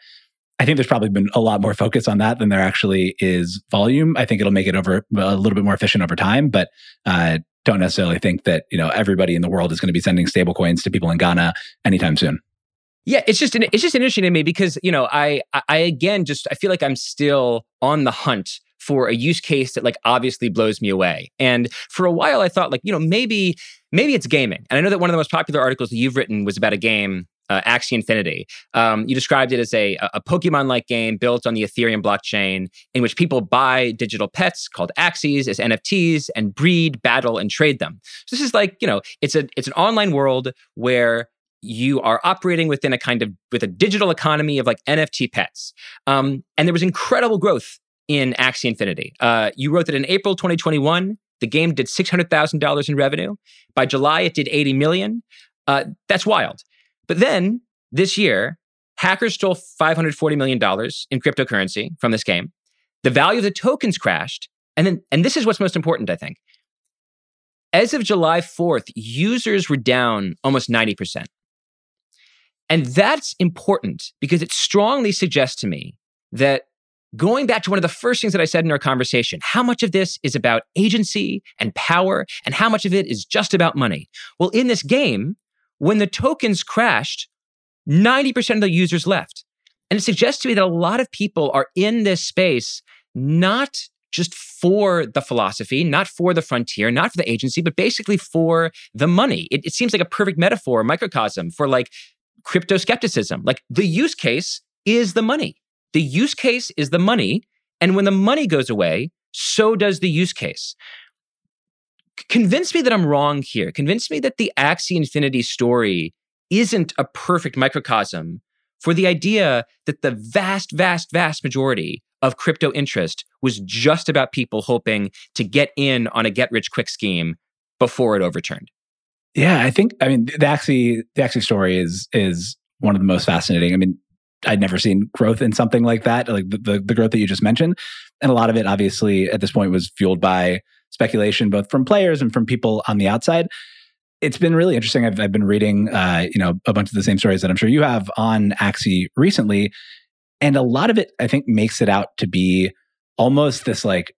I think there's probably been a lot more focus on that than there actually is volume. I think it'll make it over a little bit more efficient over time, but uh, don't necessarily think that you know everybody in the world is going to be sending stable coins to people in Ghana anytime soon. Yeah, it's just it's just interesting to me because you know I I again just I feel like I'm still on the hunt for a use case that like obviously blows me away. And for a while I thought like you know maybe maybe it's gaming. And I know that one of the most popular articles that you've written was about a game uh, Axie Infinity. Um, you described it as a, a Pokemon like game built on the Ethereum blockchain in which people buy digital pets called Axies as NFTs and breed, battle, and trade them. So this is like, you know, it's a it's an online world where you are operating within a kind of with a digital economy of like NFT pets. Um, and there was incredible growth in Axie Infinity. Uh, you wrote that in April 2021, the game did $600,000 in revenue. By July, it did 80 million. Uh, that's wild. But then this year, hackers stole $540 million in cryptocurrency from this game. The value of the tokens crashed. And then, and this is what's most important, I think. As of July 4th, users were down almost 90%. And that's important because it strongly suggests to me that going back to one of the first things that I said in our conversation, how much of this is about agency and power, and how much of it is just about money? Well, in this game, when the tokens crashed, 90% of the users left. And it suggests to me that a lot of people are in this space not just for the philosophy, not for the frontier, not for the agency, but basically for the money. It, it seems like a perfect metaphor, microcosm for like crypto skepticism. Like the use case is the money. The use case is the money. And when the money goes away, so does the use case. Convince me that I'm wrong here. Convince me that the Axie Infinity story isn't a perfect microcosm for the idea that the vast, vast, vast majority of crypto interest was just about people hoping to get in on a get rich quick scheme before it overturned. Yeah, I think I mean the Axie the Axie story is is one of the most fascinating. I mean, I'd never seen growth in something like that, like the, the, the growth that you just mentioned, and a lot of it obviously at this point was fueled by speculation, both from players and from people on the outside. it's been really interesting. I've, I've been reading, uh, you know, a bunch of the same stories that I'm sure you have on Axie recently, and a lot of it, I think, makes it out to be almost this like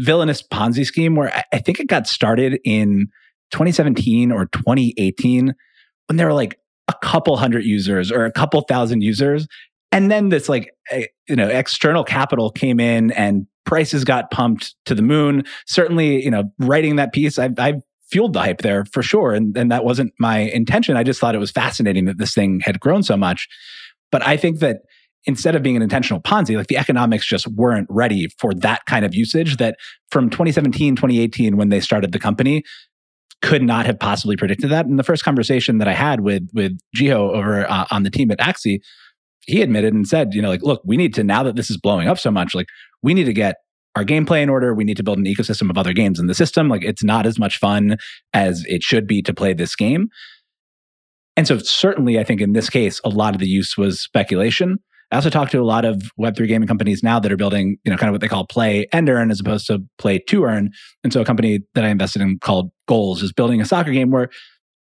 villainous Ponzi scheme where I, I think it got started in 2017 or 2018 when there were like a couple hundred users or a couple thousand users and then this like eh, you know external capital came in and prices got pumped to the moon. Certainly you know writing that piece i i fueled the hype there for sure and, and that wasn't my intention. I just thought it was fascinating that this thing had grown so much. But i think that instead of being an intentional ponzi like the economics just weren't ready for that kind of usage that from 2017 2018 when they started the company could not have possibly predicted that. And the first conversation that I had with with Jiho over uh, on the team at Axie, he admitted and said, you know, like, look, we need to now that this is blowing up so much, like, we need to get our gameplay in order. We need to build an ecosystem of other games in the system. Like, it's not as much fun as it should be to play this game. And so, certainly, I think in this case, a lot of the use was speculation. I also talked to a lot of Web3 gaming companies now that are building, you know, kind of what they call play and earn as opposed to play to earn. And so a company that I invested in called Goals is building a soccer game where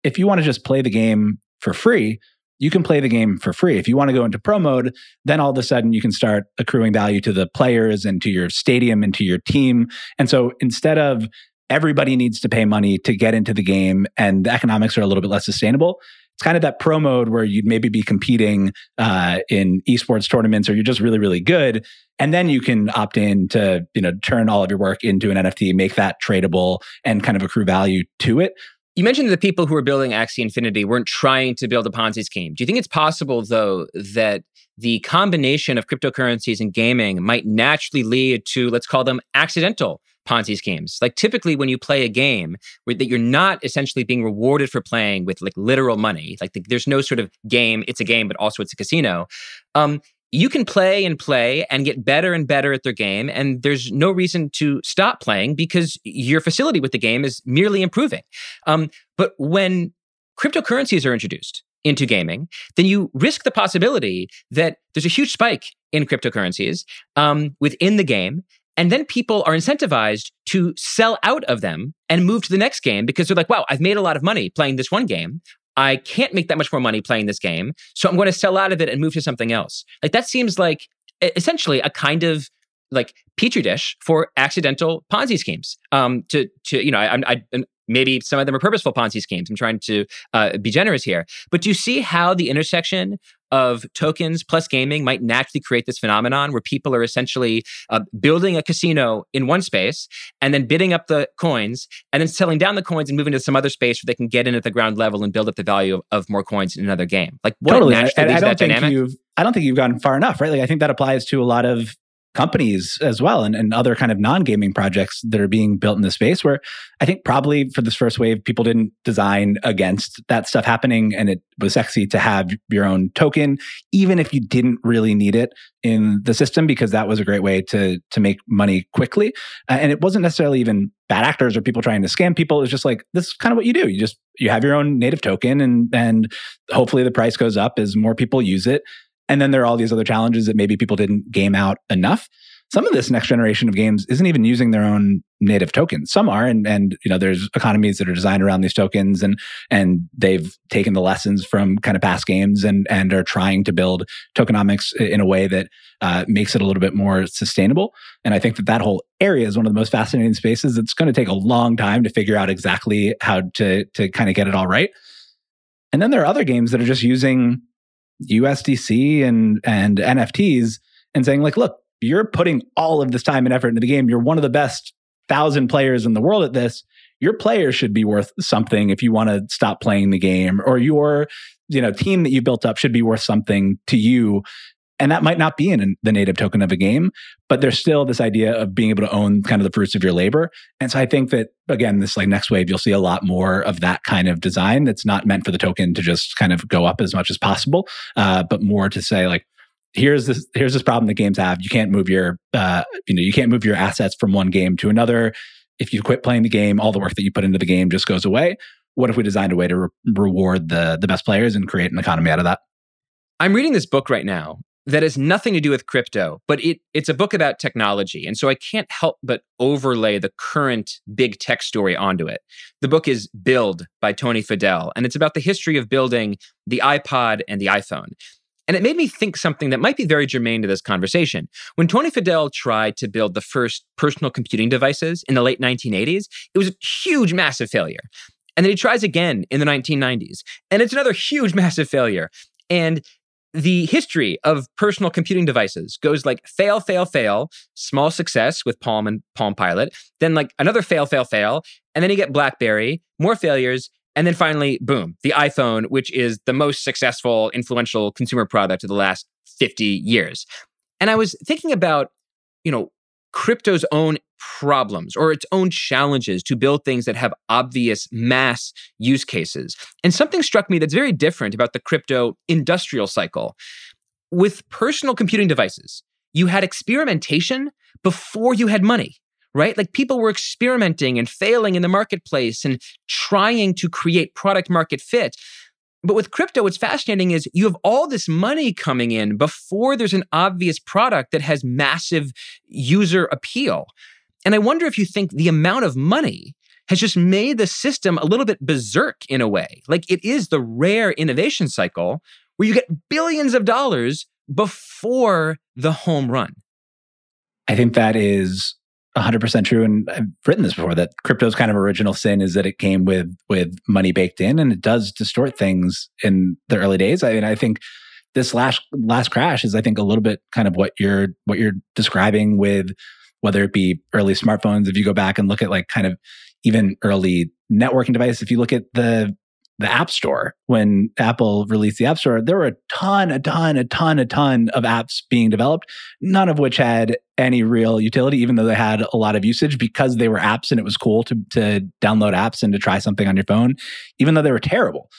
if you want to just play the game for free, you can play the game for free. If you want to go into pro mode, then all of a sudden you can start accruing value to the players and to your stadium and to your team. And so instead of everybody needs to pay money to get into the game and the economics are a little bit less sustainable, it's kind of that pro mode where you'd maybe be competing uh, in esports tournaments or you're just really really good. And then you can opt in to you know turn all of your work into an nft make that tradable and kind of accrue value to it you mentioned that the people who were building Axie Infinity weren't trying to build a Ponzi scheme. Do you think it's possible, though, that the combination of cryptocurrencies and gaming might naturally lead to, let's call them accidental Ponzi schemes. Like typically when you play a game where that you're not essentially being rewarded for playing with like literal money, like the, there's no sort of game, it's a game, but also it's a casino. Um, you can play and play and get better and better at their game. And there's no reason to stop playing because your facility with the game is merely improving. Um, but when cryptocurrencies are introduced into gaming, then you risk the possibility that there's a huge spike in cryptocurrencies um, within the game and then people are incentivized to sell out of them and move to the next game because they're like, wow, I've made a lot of money playing this one game. I can't make that much more money playing this game. So I'm going to sell out of it and move to something else. Like that seems like essentially a kind of like petri dish for accidental Ponzi schemes. Um, to to you know, I, I, maybe some of them are purposeful Ponzi schemes. I'm trying to uh, be generous here, but do you see how the intersection of tokens plus gaming might naturally create this phenomenon where people are essentially uh, building a casino in one space and then bidding up the coins and then selling down the coins and moving to some other space where they can get in at the ground level and build up the value of, of more coins in another game. Like what totally. naturally I, I don't think dynamic? you've I don't think you've gone far enough, right? Like I think that applies to a lot of companies as well and, and other kind of non-gaming projects that are being built in the space where i think probably for this first wave people didn't design against that stuff happening and it was sexy to have your own token even if you didn't really need it in the system because that was a great way to to make money quickly. Uh, and it wasn't necessarily even bad actors or people trying to scam people. It was just like this is kind of what you do. You just you have your own native token and and hopefully the price goes up as more people use it and then there are all these other challenges that maybe people didn't game out enough. Some of this next generation of games isn't even using their own native tokens. Some are, and and you know, there's economies that are designed around these tokens, and and they've taken the lessons from kind of past games and and are trying to build tokenomics in a way that uh, makes it a little bit more sustainable. And I think that that whole area is one of the most fascinating spaces. It's going to take a long time to figure out exactly how to to kind of get it all right. And then there are other games that are just using USDC and and NFTs and saying like, look, you're putting all of this time and effort into the game. You're one of the best thousand players in the world at this. Your players should be worth something if you want to stop playing the game, or your you know team that you built up should be worth something to you and that might not be in the native token of a game but there's still this idea of being able to own kind of the fruits of your labor. And so i think that again this like next wave you'll see a lot more of that kind of design that's not meant for the token to just kind of go up as much as possible uh, but more to say like here's this here's this problem that games have. You can't move your uh, you know you can't move your assets from one game to another. If you quit playing the game all the work that you put into the game just goes away. What if we designed a way to re- reward the the best players and create an economy out of that? I'm reading this book right now that has nothing to do with crypto, but it, it's a book about technology. And so I can't help but overlay the current big tech story onto it. The book is Build by Tony Fadell, and it's about the history of building the iPod and the iPhone. And it made me think something that might be very germane to this conversation. When Tony Fadell tried to build the first personal computing devices in the late 1980s, it was a huge, massive failure. And then he tries again in the 1990s, and it's another huge, massive failure. And the history of personal computing devices goes like fail, fail, fail, small success with Palm and Palm Pilot, then like another fail, fail, fail, and then you get BlackBerry, more failures, and then finally, boom, the iPhone, which is the most successful, influential consumer product of the last 50 years. And I was thinking about, you know, crypto's own problems or its own challenges to build things that have obvious mass use cases. And something struck me that's very different about the crypto industrial cycle. With personal computing devices, you had experimentation before you had money right? Like people were experimenting and failing in the marketplace and trying to create product market fit. But with crypto, what's fascinating is you have all this money coming in before there's an obvious product that has massive user appeal. And I wonder if you think the amount of money has just made the system a little bit berserk in a way. Like it is the rare innovation cycle where you get billions of dollars before the home run. I think that is 100% true and I've written this before that crypto's kind of original sin is that it came with with money baked in and it does distort things in the early days. I mean I think this last last crash is I think a little bit kind of what you're what you're describing with whether it be early smartphones if you go back and look at like kind of even early networking device if you look at the the App Store. When Apple released the App Store, there were a ton, a ton, a ton, a ton of apps being developed, none of which had any real utility, even though they had a lot of usage because they were apps and it was cool to, to download apps and to try something on your phone, even though they were terrible.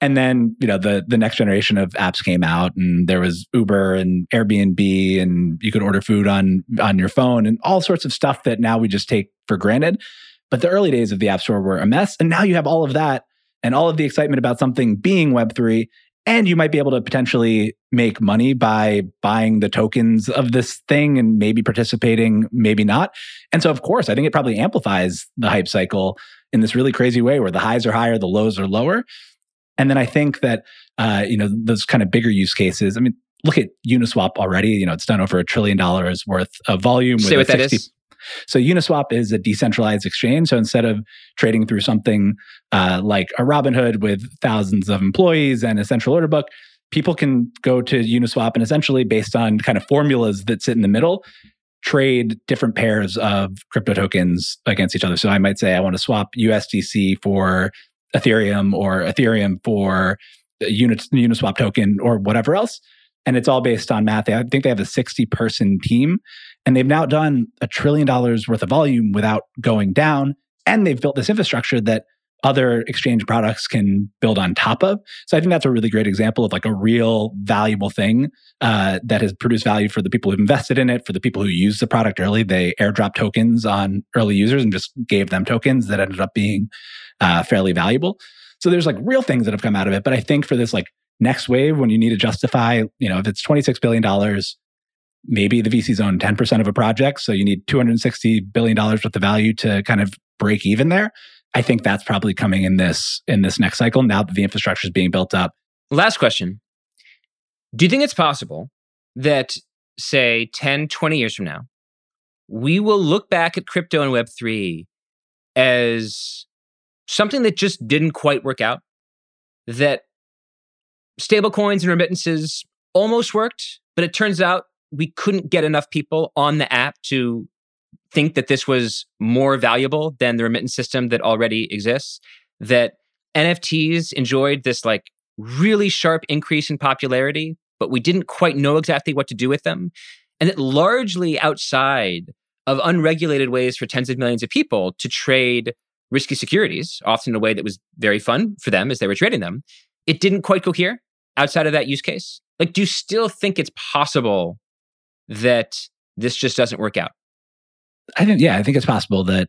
And then, you know, the the next generation of apps came out and there was Uber and Airbnb and you could order food on on your phone and all sorts of stuff that now we just take for granted. But the early days of the App Store were a mess. And now you have all of that and all of the excitement about something being Web3. And you might be able to potentially make money by buying the tokens of this thing and maybe participating, maybe not. And so, of course, I think it probably amplifies the hype cycle in this really crazy way where the highs are higher, the lows are lower. And then I think that, uh, you know, those kind of bigger use cases, I mean, look at Uniswap already. You know, it's done over a trillion dollars worth of volume. Say what 60, that is. So Uniswap is a decentralized exchange. So instead of trading through something uh, like a Robinhood with thousands of employees and a central order book, people can go to Uniswap and essentially, based on kind of formulas that sit in the middle, trade different pairs of crypto tokens against each other. So I might say I want to swap USDC for Ethereum or Ethereum for unit Uniswap token or whatever else and it's all based on math. I think they have a 60 person team and they've now done a trillion dollars worth of volume without going down. And they've built this infrastructure that other exchange products can build on top of. So I think that's a really great example of like a real valuable thing uh, that has produced value for the people who've invested in it, for the people who use the product early. They airdrop tokens on early users and just gave them tokens that ended up being uh, fairly valuable. So there's like real things that have come out of it. But I think for this like next wave when you need to justify, you know, if it's $26 billion, maybe the VCs own 10% of a project. So you need $260 billion worth of value to kind of break even there. I think that's probably coming in this in this next cycle now that the infrastructure is being built up. Last question. Do you think it's possible that say 10, 20 years from now, we will look back at crypto and web3 as something that just didn't quite work out? That stablecoins and remittances almost worked, but it turns out we couldn't get enough people on the app to think that this was more valuable than the remittance system that already exists. That NFTs enjoyed this like really sharp increase in popularity, but we didn't quite know exactly what to do with them. And that largely outside of unregulated ways for tens of millions of people to trade risky securities, often in a way that was very fun for them as they were trading them, it didn't quite cohere outside of that use case? Like, do you still think it's possible that this just doesn't work out? I think, yeah, I think it's possible that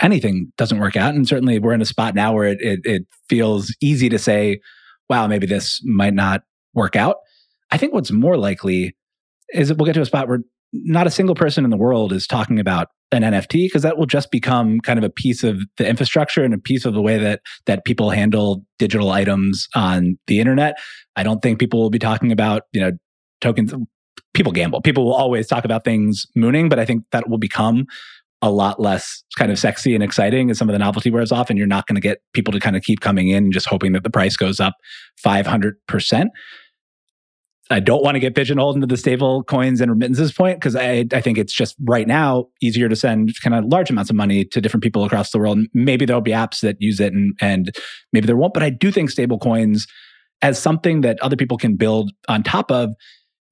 anything doesn't work out. And certainly we're in a spot now where it, it, it feels easy to say, wow, maybe this might not work out. I think what's more likely is that we'll get to a spot where not a single person in the world is talking about an NFT because that will just become kind of a piece of the infrastructure and a piece of the way that that people handle digital items on the internet. I don't think people will be talking about, you know, tokens people gamble. People will always talk about things mooning, but I think that will become a lot less kind of sexy and exciting as some of the novelty wears off and you're not going to get people to kind of keep coming in just hoping that the price goes up 500%. I don't want to get pigeonholed into the stable coins and remittances point because I, I think it's just right now easier to send kind of large amounts of money to different people across the world. Maybe there'll be apps that use it and, and maybe there won't, but I do think stable coins as something that other people can build on top of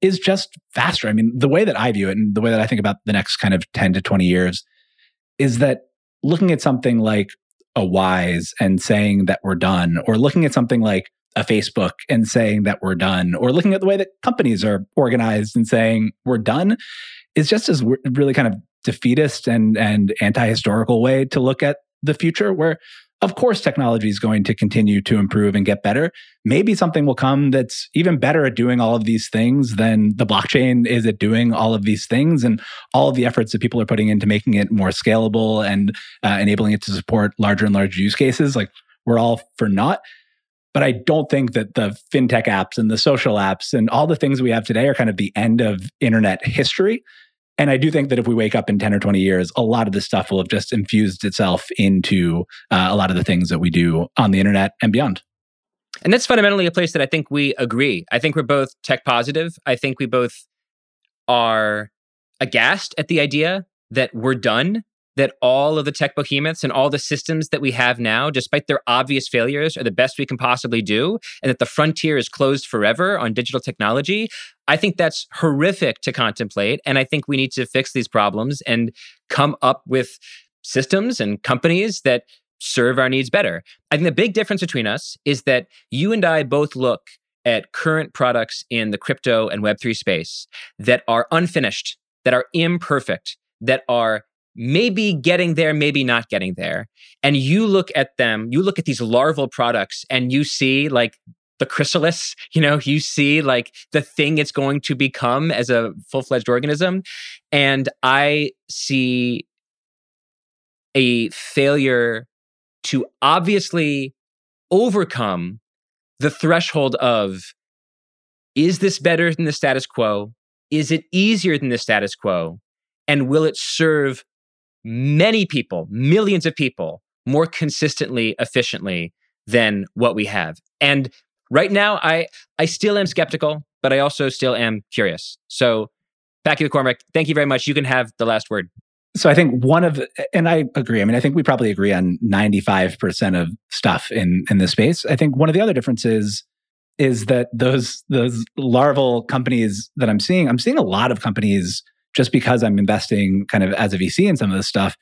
is just faster. I mean, the way that I view it and the way that I think about the next kind of 10 to 20 years is that looking at something like a Wise and saying that we're done, or looking at something like a Facebook and saying that we're done, or looking at the way that companies are organized and saying we're done, is just as really kind of defeatist and and anti-historical way to look at the future where of course technology is going to continue to improve and get better. Maybe something will come that's even better at doing all of these things than the blockchain is at doing all of these things and all of the efforts that people are putting into making it more scalable and uh, enabling it to support larger and larger use cases. Like we're all for naught but i don't think that the fintech apps and the social apps and all the things we have today are kind of the end of internet history and I do think that if we wake up in 10 or 20 years, a lot of this stuff will have just infused itself into uh, a lot of the things that we do on the internet and beyond. And that's fundamentally a place that I think we agree. I think we're both tech positive. I think we both are aghast at the idea that we're done that all of the tech behemoths and all the systems that we have now, despite their obvious failures, are the best we can possibly do, and that the frontier is closed forever on digital technology. I think that's horrific to contemplate. And I think we need to fix these problems and come up with systems and companies that serve our needs better. I think the big difference between us is that you and I both look at current products in the crypto and Web3 space that are unfinished, that are imperfect, that are maybe getting there, maybe not getting there. And you look at them, you look at these larval products and you see like the chrysalis, you know, you see like the thing it's going to become as a full fledged organism. And I see a failure to obviously overcome the threshold of is this better than the status quo? Is it easier than the status quo? And will it serve many people, millions of people, more consistently, efficiently than what we have. And right now, I I still am skeptical, but I also still am curious. So, Packy McCormick, thank you very much. You can have the last word. So I think one of, and I agree. I mean, I think we probably agree on ninety five percent of stuff in in this space. I think one of the other differences is that those those larval companies that I'm seeing, I'm seeing a lot of companies just because I'm investing kind of as a VC in some of this stuff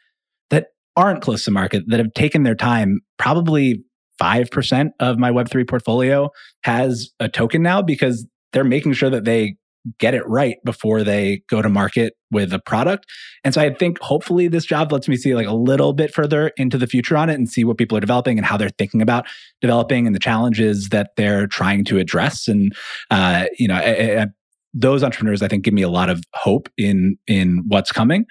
that aren't close to market, that have taken their time. Probably 5% of my Web3 portfolio has a token now because they're making sure that they get it right before they go to market with a product. And so I think hopefully this job lets me see like a little bit further into the future on it and see what people are developing and how they're thinking about developing and the challenges that they're trying to address. And, uh, you know, I, I, those entrepreneurs, I think, give me a lot of hope in in what's coming.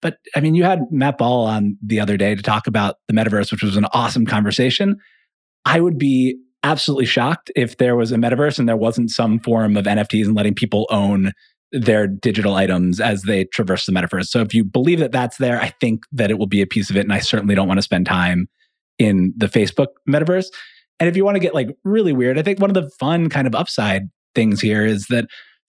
But I mean, you had Matt Ball on the other day to talk about the metaverse, which was an awesome conversation. I would be absolutely shocked if there was a metaverse and there wasn't some form of NFTs and letting people own their digital items as they traverse the metaverse. So if you believe that that's there, I think that it will be a piece of it. And I certainly don't want to spend time in the Facebook metaverse. And if you want to get like really weird, I think one of the fun kind of upside things here is that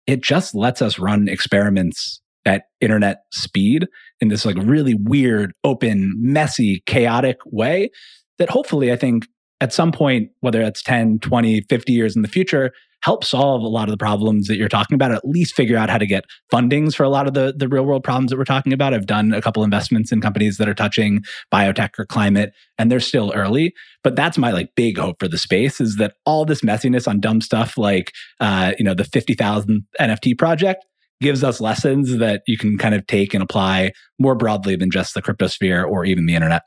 it just lets us run experiments at internet speed in this like really weird, open, messy, chaotic way that hopefully I think at some point, whether that's 10, 20, 50 years in the future, help solve a lot of the problems that you're talking about, at least figure out how to get fundings for a lot of the, the real world problems that we're talking about. I've done a couple investments in companies that are touching biotech or climate, and they're still early. But that's my like big hope for the space is that all this messiness on dumb stuff like uh, you know, the 50,000 NFT project gives us lessons that you can kind of take and apply more broadly than just the cryptosphere or even the internet.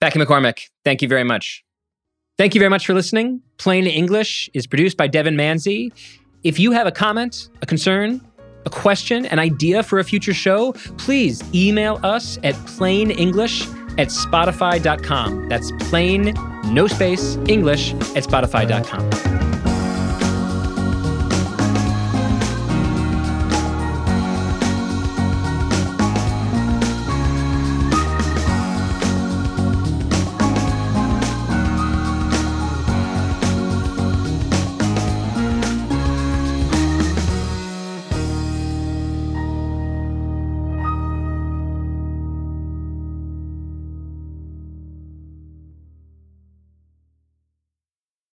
Packy McCormick, thank you very much. Thank you very much for listening. Plain English is produced by Devon Manze. If you have a comment, a concern, a question, an idea for a future show, please email us at plainenglish at spotify.com. That's plain, no space, English at spotify.com.